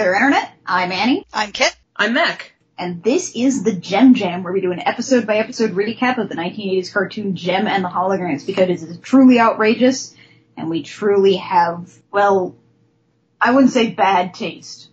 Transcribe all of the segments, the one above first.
there, Internet. I'm Annie. I'm Kit. I'm Mac. And this is the Gem Jam, where we do an episode by episode recap of the 1980s cartoon Jem and the Holograms, because it is truly outrageous, and we truly have, well, I wouldn't say bad taste,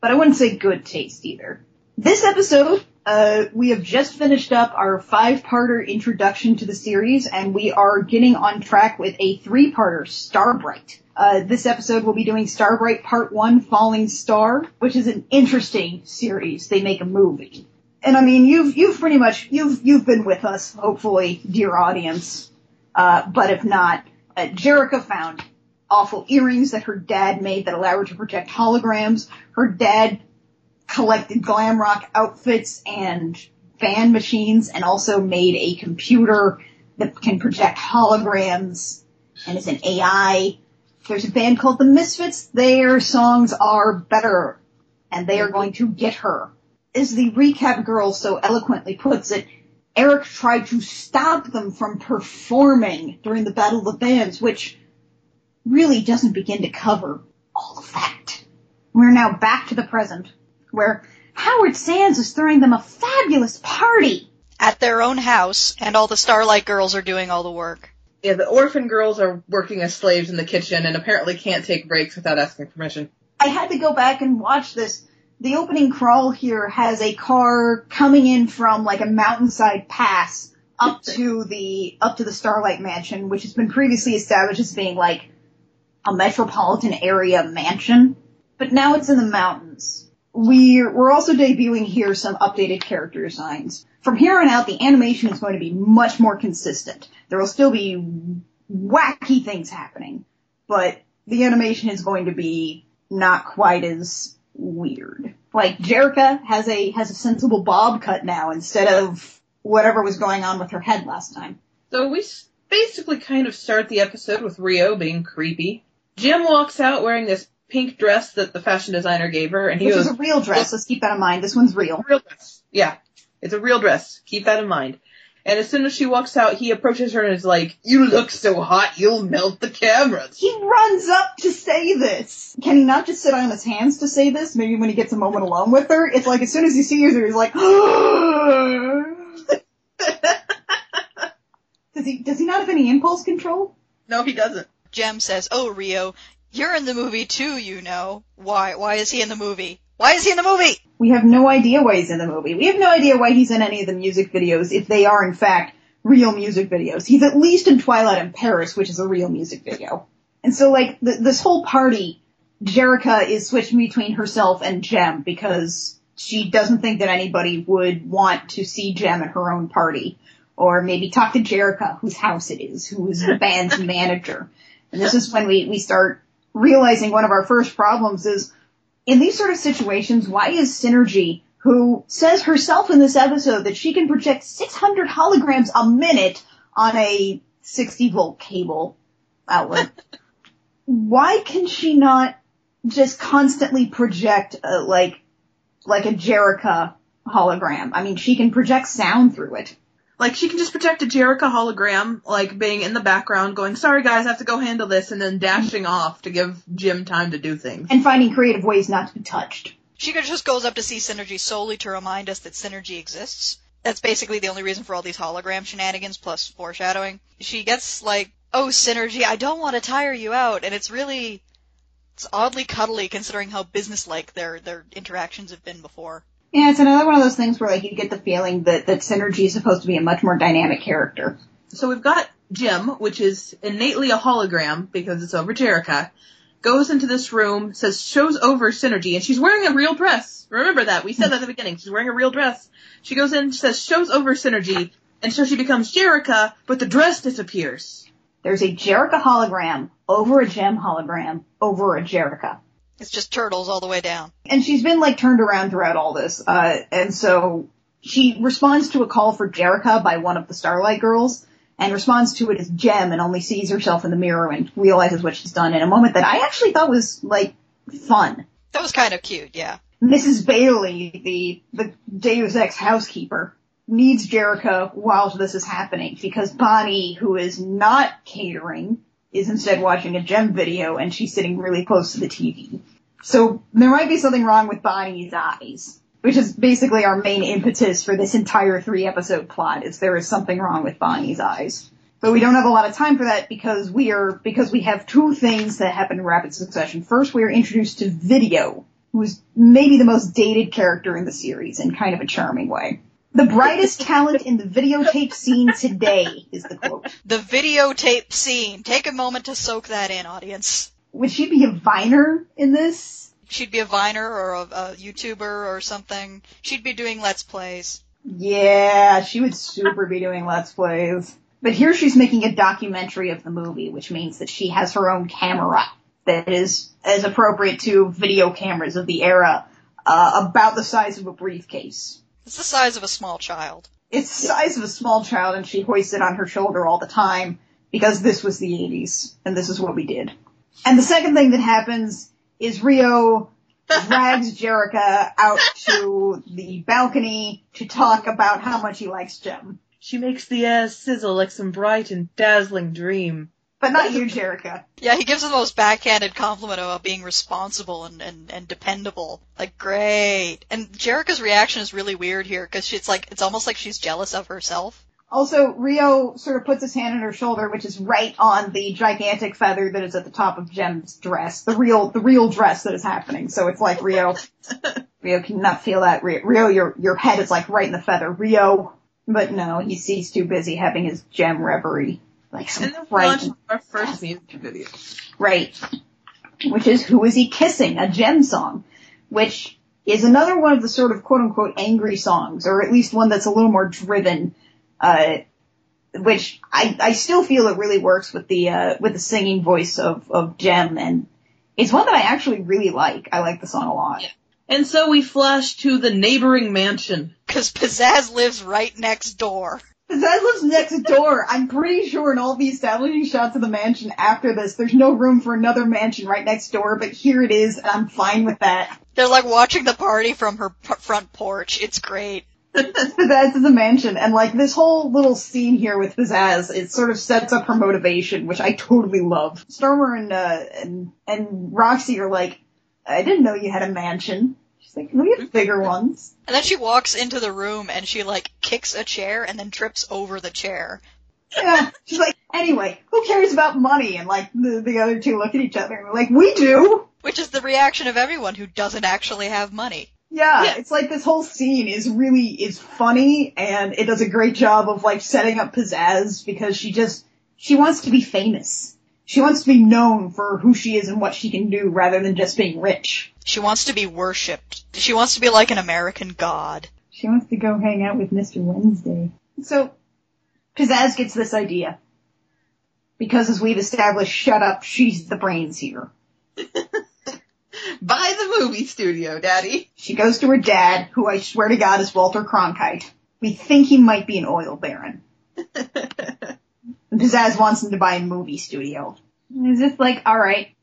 but I wouldn't say good taste either. This episode, uh, we have just finished up our five-parter introduction to the series, and we are getting on track with a three-parter, Starbright. Uh, this episode we'll be doing Starbright Part 1 Falling Star, which is an interesting series. They make a movie. And I mean, you've, you've pretty much, you've, you've been with us, hopefully, dear audience. Uh, but if not, uh, Jerrica found awful earrings that her dad made that allow her to project holograms. Her dad collected glam rock outfits and fan machines and also made a computer that can project holograms and is an AI. There's a band called the Misfits. Their songs are better and they are going to get her. As the recap girl so eloquently puts it, Eric tried to stop them from performing during the Battle of the Bands, which really doesn't begin to cover all of that. We're now back to the present, where Howard Sands is throwing them a fabulous party. At their own house, and all the Starlight girls are doing all the work. Yeah, the orphan girls are working as slaves in the kitchen and apparently can't take breaks without asking permission. I had to go back and watch this. The opening crawl here has a car coming in from like a mountainside pass up to the up to the Starlight Mansion, which has been previously established as being like a metropolitan area mansion, but now it's in the mountains. We're, we're also debuting here some updated character designs. From here on out, the animation is going to be much more consistent. There will still be wacky things happening, but the animation is going to be not quite as weird. Like Jerrica has a has a sensible bob cut now instead of whatever was going on with her head last time. So we basically kind of start the episode with Rio being creepy. Jem walks out wearing this pink dress that the fashion designer gave her, and he Which goes, is a real dress. Let's keep that in mind. This one's real. real dress. Yeah, it's a real dress. Keep that in mind. And as soon as she walks out, he approaches her and is like, "You look so hot, you'll melt the cameras." He runs up to say this. Can he not just sit on his hands to say this? Maybe when he gets a moment alone with her, it's like as soon as he sees her, he's like, does he does he not have any impulse control? no, he doesn't. Jem says, "Oh, Rio, you're in the movie too, you know. Why? Why is he in the movie? Why is he in the movie?" We have no idea why he's in the movie. We have no idea why he's in any of the music videos, if they are in fact real music videos. He's at least in Twilight in Paris, which is a real music video. And so like th- this whole party, Jerrica is switching between herself and Jem because she doesn't think that anybody would want to see Jem at her own party. Or maybe talk to Jerrica, whose house it is, who is the band's manager. And this is when we, we start realizing one of our first problems is in these sort of situations, why is Synergy, who says herself in this episode that she can project 600 holograms a minute on a 60 volt cable outlet, why can she not just constantly project uh, like like a Jerrica hologram? I mean, she can project sound through it. Like she can just project a Jerrica hologram, like being in the background, going, "Sorry guys, I have to go handle this," and then dashing off to give Jem time to do things. and finding creative ways not to be touched. She just goes up to see Synergy solely to remind us that Synergy exists. That's basically the only reason for all these hologram shenanigans plus foreshadowing. She gets like, "Oh, Synergy, I don't want to tire you out," and it's really, it's oddly cuddly considering how businesslike their their interactions have been before. Yeah, it's another one of those things where like you get the feeling that that Synergy is supposed to be a much more dynamic character. So we've got Jem, which is innately a hologram because it's over Jerrica, goes into this room, says shows over Synergy, and she's wearing a real dress. Remember that. We said that at the beginning. She's wearing a real dress. She goes in, says shows over Synergy, and so she becomes Jerrica, but the dress disappears. There's a Jerrica hologram over a Jem hologram over a Jerrica. It's just turtles all the way down. And she's been like turned around throughout all this. Uh, and so she responds to a call for Jerrica by one of the Starlight girls and responds to it as Jem and only sees herself in the mirror and realizes what she's done in a moment that I actually thought was like fun. That was kind of cute, yeah. Mrs. Bailey, the, the Deus Ex housekeeper, needs Jerrica while this is happening because Bonnie, who is not catering, is instead watching a Jem video and she's sitting really close to the TV. So there might be something wrong with Bonnie's eyes, which is basically our main impetus for this entire three episode plot is there is something wrong with Bonnie's eyes. But we don't have a lot of time for that because we are, because we have two things that happen in rapid succession. First, we are introduced to Video, who's maybe the most dated character in the series in kind of a charming way. The brightest talent in the videotape scene today is the quote. The videotape scene. Take a moment to soak that in, audience. Would she be a Viner in this? She'd be a Viner or a, a YouTuber or something. She'd be doing Let's Plays. Yeah, she would super be doing Let's Plays. But here she's making a documentary of the movie, which means that she has her own camera that is as appropriate to video cameras of the era, uh, about the size of a briefcase. It's the size of a small child. It's the size of a small child and she hoists it on her shoulder all the time because this was the 80s and this is what we did. And the second thing that happens is Rio drags Jerrica out to the balcony to talk about how much he likes Jem. She makes the air sizzle like some bright and dazzling dream. But not you, Jerrica. Yeah, he gives the most backhanded compliment about being responsible and, and, and dependable. Like, great. And Jerrica's reaction is really weird here, because it's like, it's almost like she's jealous of herself. Also, Rio sort of puts his hand on her shoulder, which is right on the gigantic feather that is at the top of Jem's dress. The real, the real dress that is happening. So it's like Rio, Rio cannot feel that. Rio, Rio, your, your head is like right in the feather. Rio, but no, he's, he's too busy having his Gem reverie. Like some And then we frightened launched our first music video. Right. Which is Who Is He Kissing? A Jem song. Which is another one of the sort of quote unquote angry songs, or at least one that's a little more driven, uh, which I, I still feel it really works with the, uh, with the singing voice of, of Jem, and it's one that I actually really like. I like the song a lot. Yeah. And so we flash to the neighboring mansion. Because Pizzazz lives right next door. That lives next door. I'm pretty sure in all the establishing shots of the mansion after this, there's no room for another mansion right next door, but here it is, and I'm fine with that. They're like watching the party from her p- front porch. It's great. Pizzazz is a mansion, and like this whole little scene here with Pizzazz, it sort of sets up her motivation, which I totally love. Stormer and uh, and and Roxy are like, I didn't know you had a mansion. She's like, Can we have bigger mm-hmm. ones. And then she walks into the room and she like kicks a chair and then trips over the chair. Yeah, she's like, anyway, who cares about money? And like the the other two look at each other and we're like, we do. Which is the reaction of everyone who doesn't actually have money. Yeah, Yeah. it's like this whole scene is really is funny and it does a great job of like setting up Pizzazz because she just she wants to be famous. She wants to be known for who she is and what she can do rather than just being rich. She wants to be worshipped. She wants to be like an American god. She wants to go hang out with Mr. Wednesday. So Pizzazz gets this idea. Because as we've established, shut up, she's the brains here. By the movie studio, Daddy. She goes to her dad, who I swear to God is Walter Cronkite. We think he might be an oil baron. Pizzazz wants him to buy a movie studio. And it's just like, alright,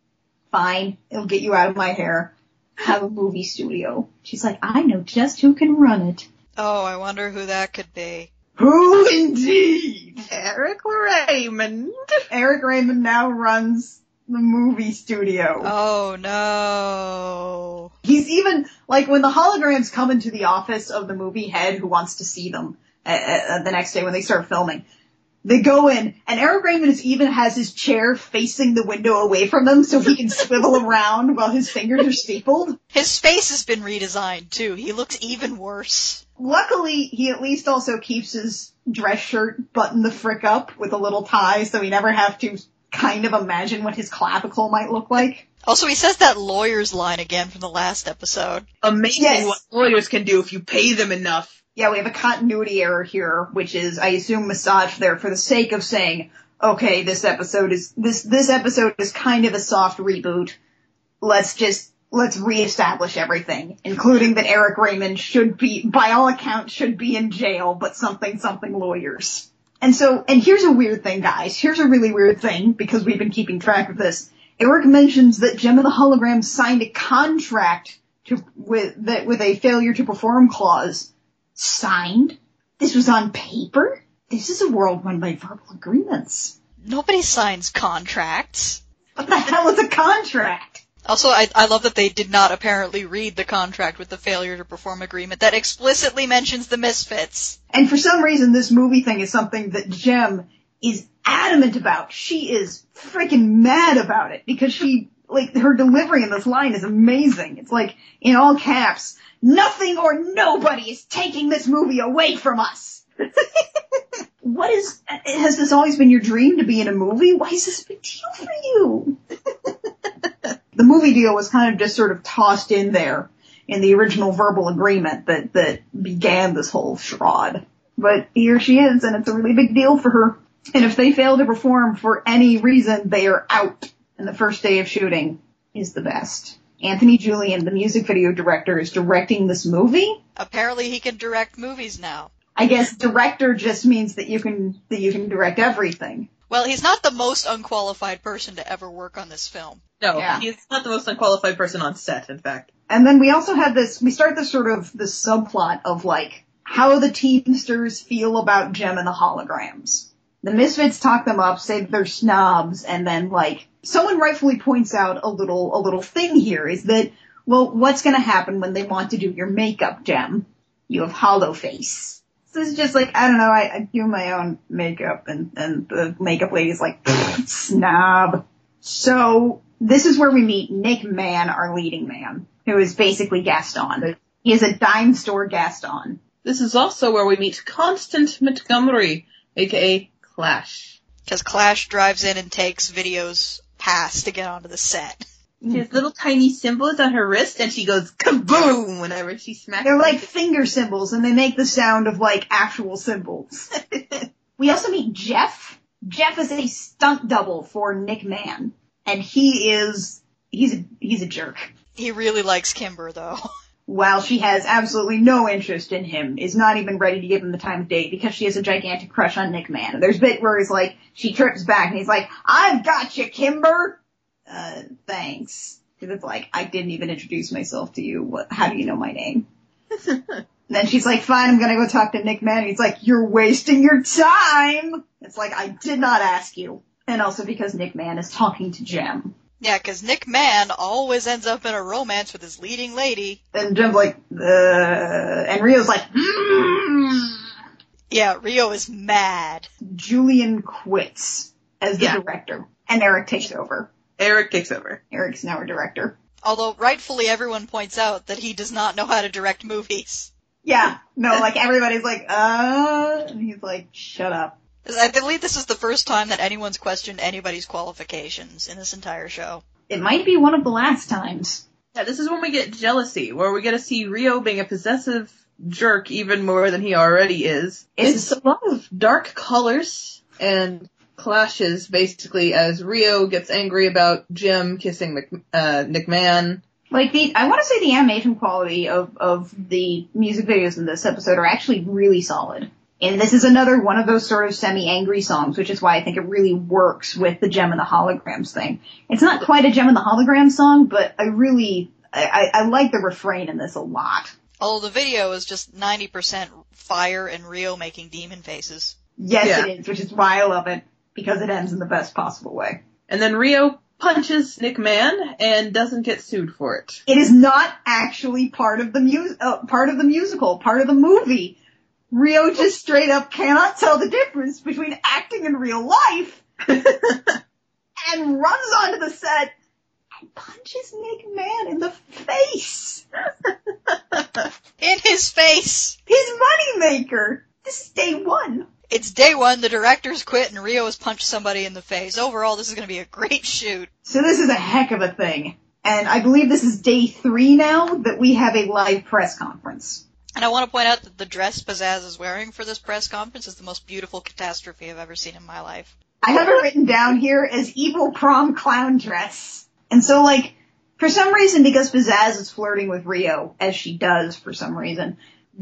fine, it'll get you out of my hair. Have a movie studio. She's like, I know just who can run it. Oh, I wonder who that could be. Who indeed? Eric Raymond. Eric Raymond now runs the movie studio. Oh no. He's even, like, when the holograms come into the office of the movie head who wants to see them uh, uh, the next day when they start filming, they go in, and Eric Raymond is even has his chair facing the window away from them so he can swivel around while his fingers are stapled. His face has been redesigned too. He looks even worse. Luckily, he at least also keeps his dress shirt buttoned the frick up with a little tie so we never have to kind of imagine what his clavicle might look like. Also, he says that lawyer's line again from the last episode. Amazing Yes. what lawyers can do if you pay them enough. Yeah, we have a continuity error here, which is, I assume, massaged there for the sake of saying, okay, this episode is, this, this episode is kind of a soft reboot. Let's just, let's reestablish everything, including that Eric Raymond should be, by all accounts, should be in jail, but something, something lawyers. And so, and here's a weird thing, guys. Here's a really weird thing, because we've been keeping track of this. Eric mentions that Jem of the Hologram signed a contract to, with, that, with a failure to perform clause signed? This was on paper? This is a world run by verbal agreements. Nobody signs contracts. What the hell is a contract? Also, I, I love that they did not apparently read the contract with the failure to perform agreement that explicitly mentions the misfits. And for some reason, this movie thing is something that Jem is adamant about. She is freaking mad about it because she, like, her delivery in this line is amazing. It's like, in all caps, nothing or nobody is taking this movie away from us. what is, has this always been your dream to be in a movie? Why is this a big deal for you? the movie deal was kind of just sort of tossed in there in the original verbal agreement that, that began this whole charade. But here she is, and it's a really big deal for her. And if they fail to perform for any reason, they are out. And the first day of shooting is the best. Anthony Julian, the music video director, is directing this movie. Apparently he can direct movies now. I guess director just means that you can that you can direct everything. Well, he's not the most unqualified person to ever work on this film. No, Yeah. he's not the most unqualified person on set, in fact. And then we also have this, we start this sort of, this subplot of like, how the Teamsters feel about Jem and the holograms. The Misfits talk them up, say that they're snobs, and then like, someone rightfully points out a little, a little thing here is that, well, what's gonna happen when they want to do your makeup, Jem? You have hollow face. So it's just like, I don't know, I, I do my own makeup, and, and the makeup lady's like, snob. So, this is where we meet Nick Mann, our leading man, who is basically Gaston. He is a dime store Gaston. This is also where we meet Constance Montgomery, aka Clash. Because Clash drives in and takes videos pass to get onto the set. She has little tiny cymbals on her wrist, and she goes kaboom whenever she smacks. They're like finger cymbals and they make the sound of like actual cymbals. we also meet Jeff. Jeff is a stunt double for Nick Mann. And he is, he's a, he's a jerk. He really likes Kimber though. while she has absolutely no interest in him, is not even ready to give him the time of day because she has a gigantic crush on Nick Mann. There's a bit where he's like, she trips back and he's like, I've got you, Kimber! Uh, thanks. Cause it's like, I didn't even introduce myself to you. What, how do you know my name? then she's like, fine, I'm gonna go talk to Nick Mann. He's like, you're wasting your time! It's like, I did not ask you. And also because Nick Mann is talking to Jem. yeah, because Nick Mann always ends up in a romance with his leading lady. And Jem's like, uh, and Rio's like, mm. Yeah, Rio is mad. Julian quits as the Yeah. director, and Eric takes over. Eric takes over. Eric's now our director. Although rightfully everyone points out that he does not know how to direct movies. Yeah, no, like everybody's like, uh, and he's like, shut up. I believe this is the first time that anyone's questioned anybody's qualifications in this entire show. It might be one of the last times. Yeah, this is when we get jealousy, where we get to see Rio being a possessive jerk even more than he already is. It's- It's a lot of dark colors and clashes, basically, as Rio gets angry about Jem kissing Mc, uh, Nick Mann. Like the, I want to say the animation quality of of the music videos in this episode are actually really solid. And this is another one of those sort of semi-angry songs, which is why I think it really works with the Jem and the Holograms thing. It's not quite a Jem and the Holograms song, but I really, I, I, I like the refrain in this a lot. Although the video is just 90% fire and Rio making demon faces. Yes, Yeah. it is, which is why I love it because it ends in the best possible way. And then Rio punches Nick Mann and doesn't get sued for it. It is not actually part of the mu- uh, part of the musical, part of the movie. Rio just straight up cannot tell the difference between acting and real life and runs onto the set and punches Nick Mann in the face. In his face! His moneymaker. This is day one. It's day one, the director's quit, and Rio has punched somebody in the face. Overall, this is going to be a great shoot. So this is a heck of a thing. And I believe this is day three now that we have a live press conference. And I want to point out that the dress Pizzazz is wearing for this press conference is the most beautiful catastrophe I've ever seen in my life. I have it written down here as evil prom clown dress. And so like, for some reason, because Pizzazz is flirting with Rio, as she does for some reason,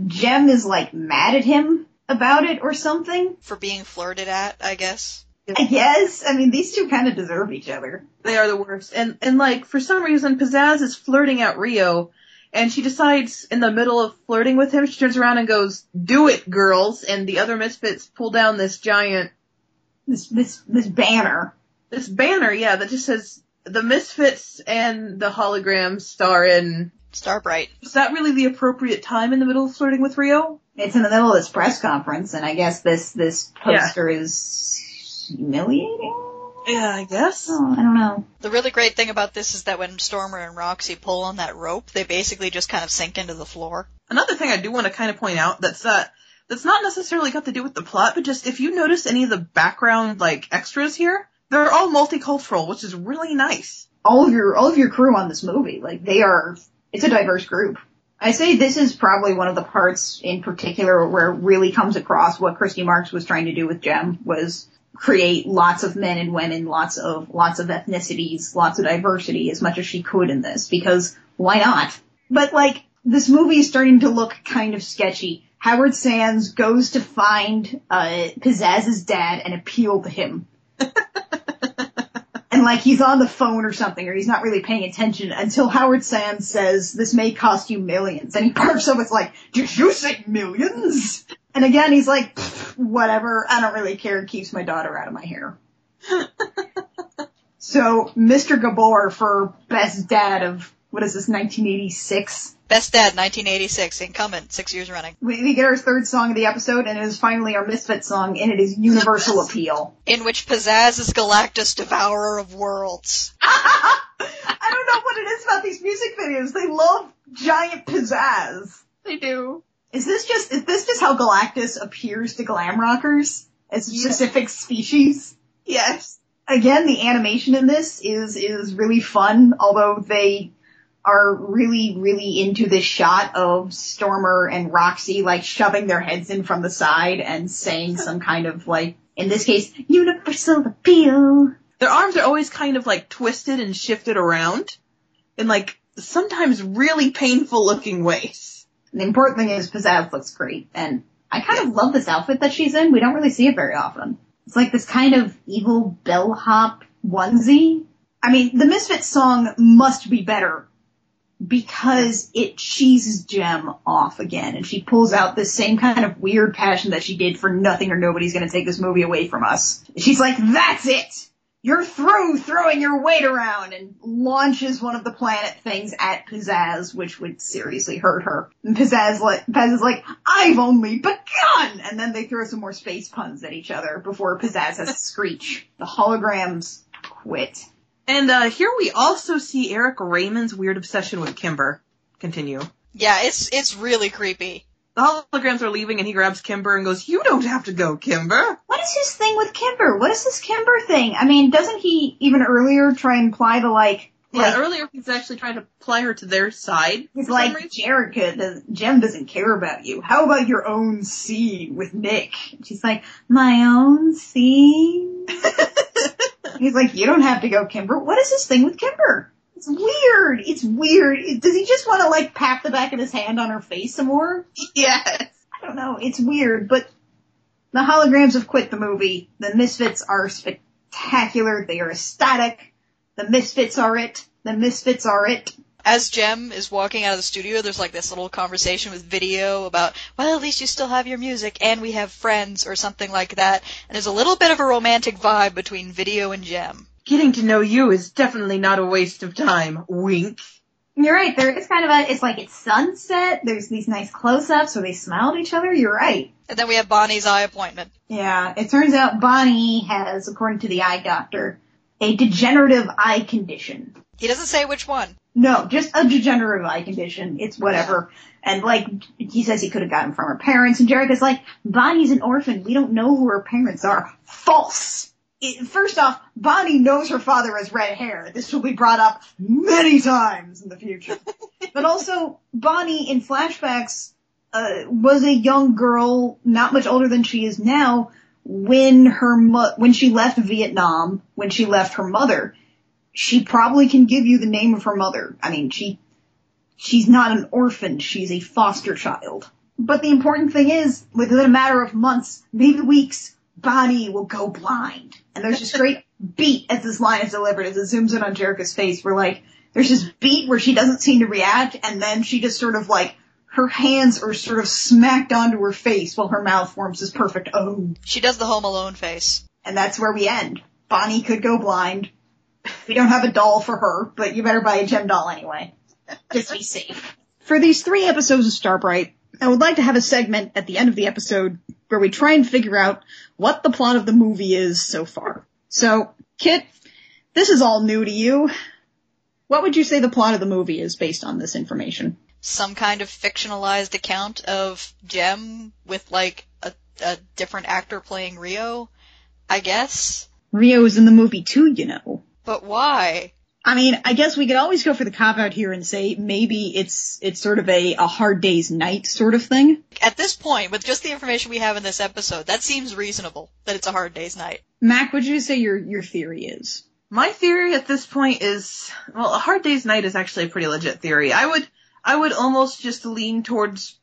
Jem is like mad at him about it or something. For being flirted at, I guess. I guess. I mean, these two kind of deserve each other. They are the worst. And and like for some reason Pizzazz is flirting at Rio and she decides in the middle of flirting with him, she turns around and goes, Do it, girls and the other misfits pull down this giant This, this, this banner. this banner, yeah, that just says the Misfits and the holograms star in. Starbright. Is that really the appropriate time in the middle of flirting with Rio? It's in the middle of this press conference, and I guess this this Yeah. poster is humiliating. Yeah, I guess. Oh, I don't know. The really great thing about this is that when Stormer and Roxy pull on that rope, they basically just kind of sink into the floor. Another thing I do want to kind of point out that's uh that's not necessarily got to do with the plot, but just if you notice any of the background like extras here, they're all multicultural, which is really nice. all of your all of your crew on this movie. Like they are, it's a diverse group. I say this is probably one of the parts in particular where it really comes across what Christy Marx was trying to do with Jem was create lots of men and women, lots of lots of ethnicities, lots of diversity as much as she could in this because why not? But like this movie is starting to look kind of sketchy. Howard Sands goes to find uh, Pizzazz's dad and appeal to him like he's on the phone or something, or he's not really paying attention until Howard Sands says, "This may cost you millions. and he perks up. It's like, "Did you say millions? And again, he's like, "Whatever. I don't really care. It keeps my daughter out of my hair." so, Mr. Gabor for best dad of what is this, 1986? Best Dad 1986, incumbent, six years running. We, we get our third song of the episode, and it is finally our Misfit song, and it is Universal Appeal. In which Pizzazz is Galactus, Devourer of Worlds. I don't know what it is about these music videos. They love giant pizzazz. They do. Is this just is this just how Galactus appears to glam rockers as a Yeah. specific species? Yes. Again, the animation in this is is really fun, although they are really, really into this shot of Stormer and Roxy like shoving their heads in from the side and saying some kind of like, in this case, universal appeal. Their arms are always kind of like twisted and shifted around in like sometimes really painful looking ways. The important thing is Pizzazz looks great, and I kind of love this outfit that she's in. We don't really see it very often. It's like this kind of evil bellhop onesie. I mean, the Misfits song must be better because it cheeses Jem off again, and she pulls out the same kind of weird passion that she did for Nothing or Nobody's Gonna Take This Movie Away from Us. She's like, that's it! You're through throwing your weight around and launches one of the planet things at Pizzazz, which would seriously hurt her. And Pizzazz, like, Pizzazz is like, I've only begun! And then they throw some more space puns at each other before Pizzazz has to screech. The holograms quit. And uh here we also see Eric Raymond's weird obsession with Kimber. Continue. Yeah, it's it's really creepy. The holograms are leaving and he grabs Kimber and goes, You don't have to go, Kimber. What is his thing with Kimber? What is this Kimber thing? I mean, doesn't he even earlier try and imply the like, Yeah, like, earlier he's actually trying to ply her to their side. He's like, some reason. Jerrica, does, Jem doesn't care about you. How about your own scene with Nick? And she's like, my own scene? He's like, you don't have to go, Kimber. What is this thing with Kimber? It's weird. It's weird. Does he just want to like pat the back of his hand on her face some more? yes. I don't know. It's weird, but the holograms have quit the movie. The Misfits are spectacular. They are ecstatic. The Misfits are it. The Misfits are it. As Jem is walking out of the studio, there's like this little conversation with video about, well, at least you still have your music and we have friends or something like that. And there's a little bit of a romantic vibe between video and Jem. Getting to know you is definitely not a waste of time. Wink. You're right. There is kind of a, it's like it's sunset. There's these nice close-ups where they smile at each other. You're right. And then we have Bonnie's eye appointment. Yeah. It turns out Bonnie has, according to the eye doctor, a degenerative eye condition. He doesn't say which one. No, just a degenerative eye condition. It's whatever. And like, he says he could have gotten from her parents, and Jerrica's like, Bonnie's an orphan. We don't know who her parents are. False! It, first off, Bonnie knows her father has red hair. This will be brought up many times in the future. but also, Bonnie in flashbacks, uh, was a young girl, not much older than she is now, when her mo- when she left Vietnam, when she left her mother she probably can give you the name of her mother. I mean, she, she's not an orphan, she's a foster child. But the important thing is, within a matter of months, maybe weeks, Bonnie will go blind. And there's this great beat as this line is delivered, as it zooms in on Jerrica's face, where like, there's this beat where she doesn't seem to react, and then she just sort of like, her hands are sort of smacked onto her face while her mouth forms this perfect oh. She does the Home Alone face. And that's where we end. Bonnie could go blind. We don't have a doll for her, but you better buy a Jem doll anyway. Just be safe. For these three episodes of Starbright, I would like to have a segment at the end of the episode where we try and figure out what the plot of the movie is so far. So, Kit, this is all new to you. What would you say the plot of the movie is based on this information? Some kind of fictionalized account of Jem with like a, a different actor playing Rio, I guess. Rio is in the movie too, you know. But why? I mean, I guess we could always go for the cop out here and say maybe it's it's sort of a, a hard day's night sort of thing. At this point, with just the information we have in this episode, that seems reasonable that it's a hard day's night. Mac, would you say your your theory is? My theory at this point is, well, a hard day's night is actually a pretty legit theory. I would, I would almost just lean towards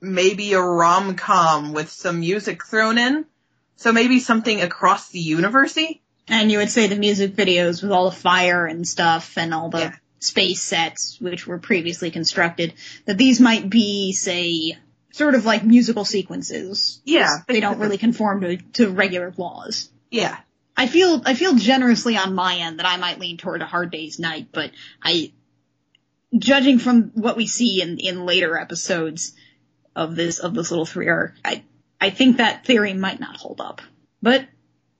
maybe a rom-com with some music thrown in. So maybe something across the university. And you would say the music videos with all the fire and stuff and all the Yeah. space sets which were previously constructed, that these might be, say, sort of like musical sequences. Yeah, They don't really conform to, to regular laws. Yeah. I feel I feel generously on my end that I might lean toward a hard day's night, but I judging from what we see in, in later episodes of this of this little three arc, I I think that theory might not hold up. But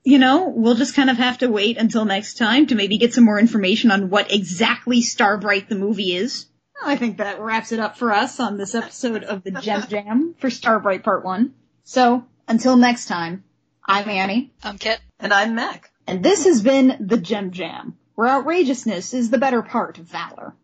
you know, we'll just kind of have to wait until next time to maybe get some more information on what exactly Starbright the movie is. I think that wraps it up for us on this episode of the Gem Jam for Starbright Part 1. So, until next time, I'm Annie. I'm Kit? And I'm Mac. And this has been the Gem Jam, where outrageousness is the better part of valor.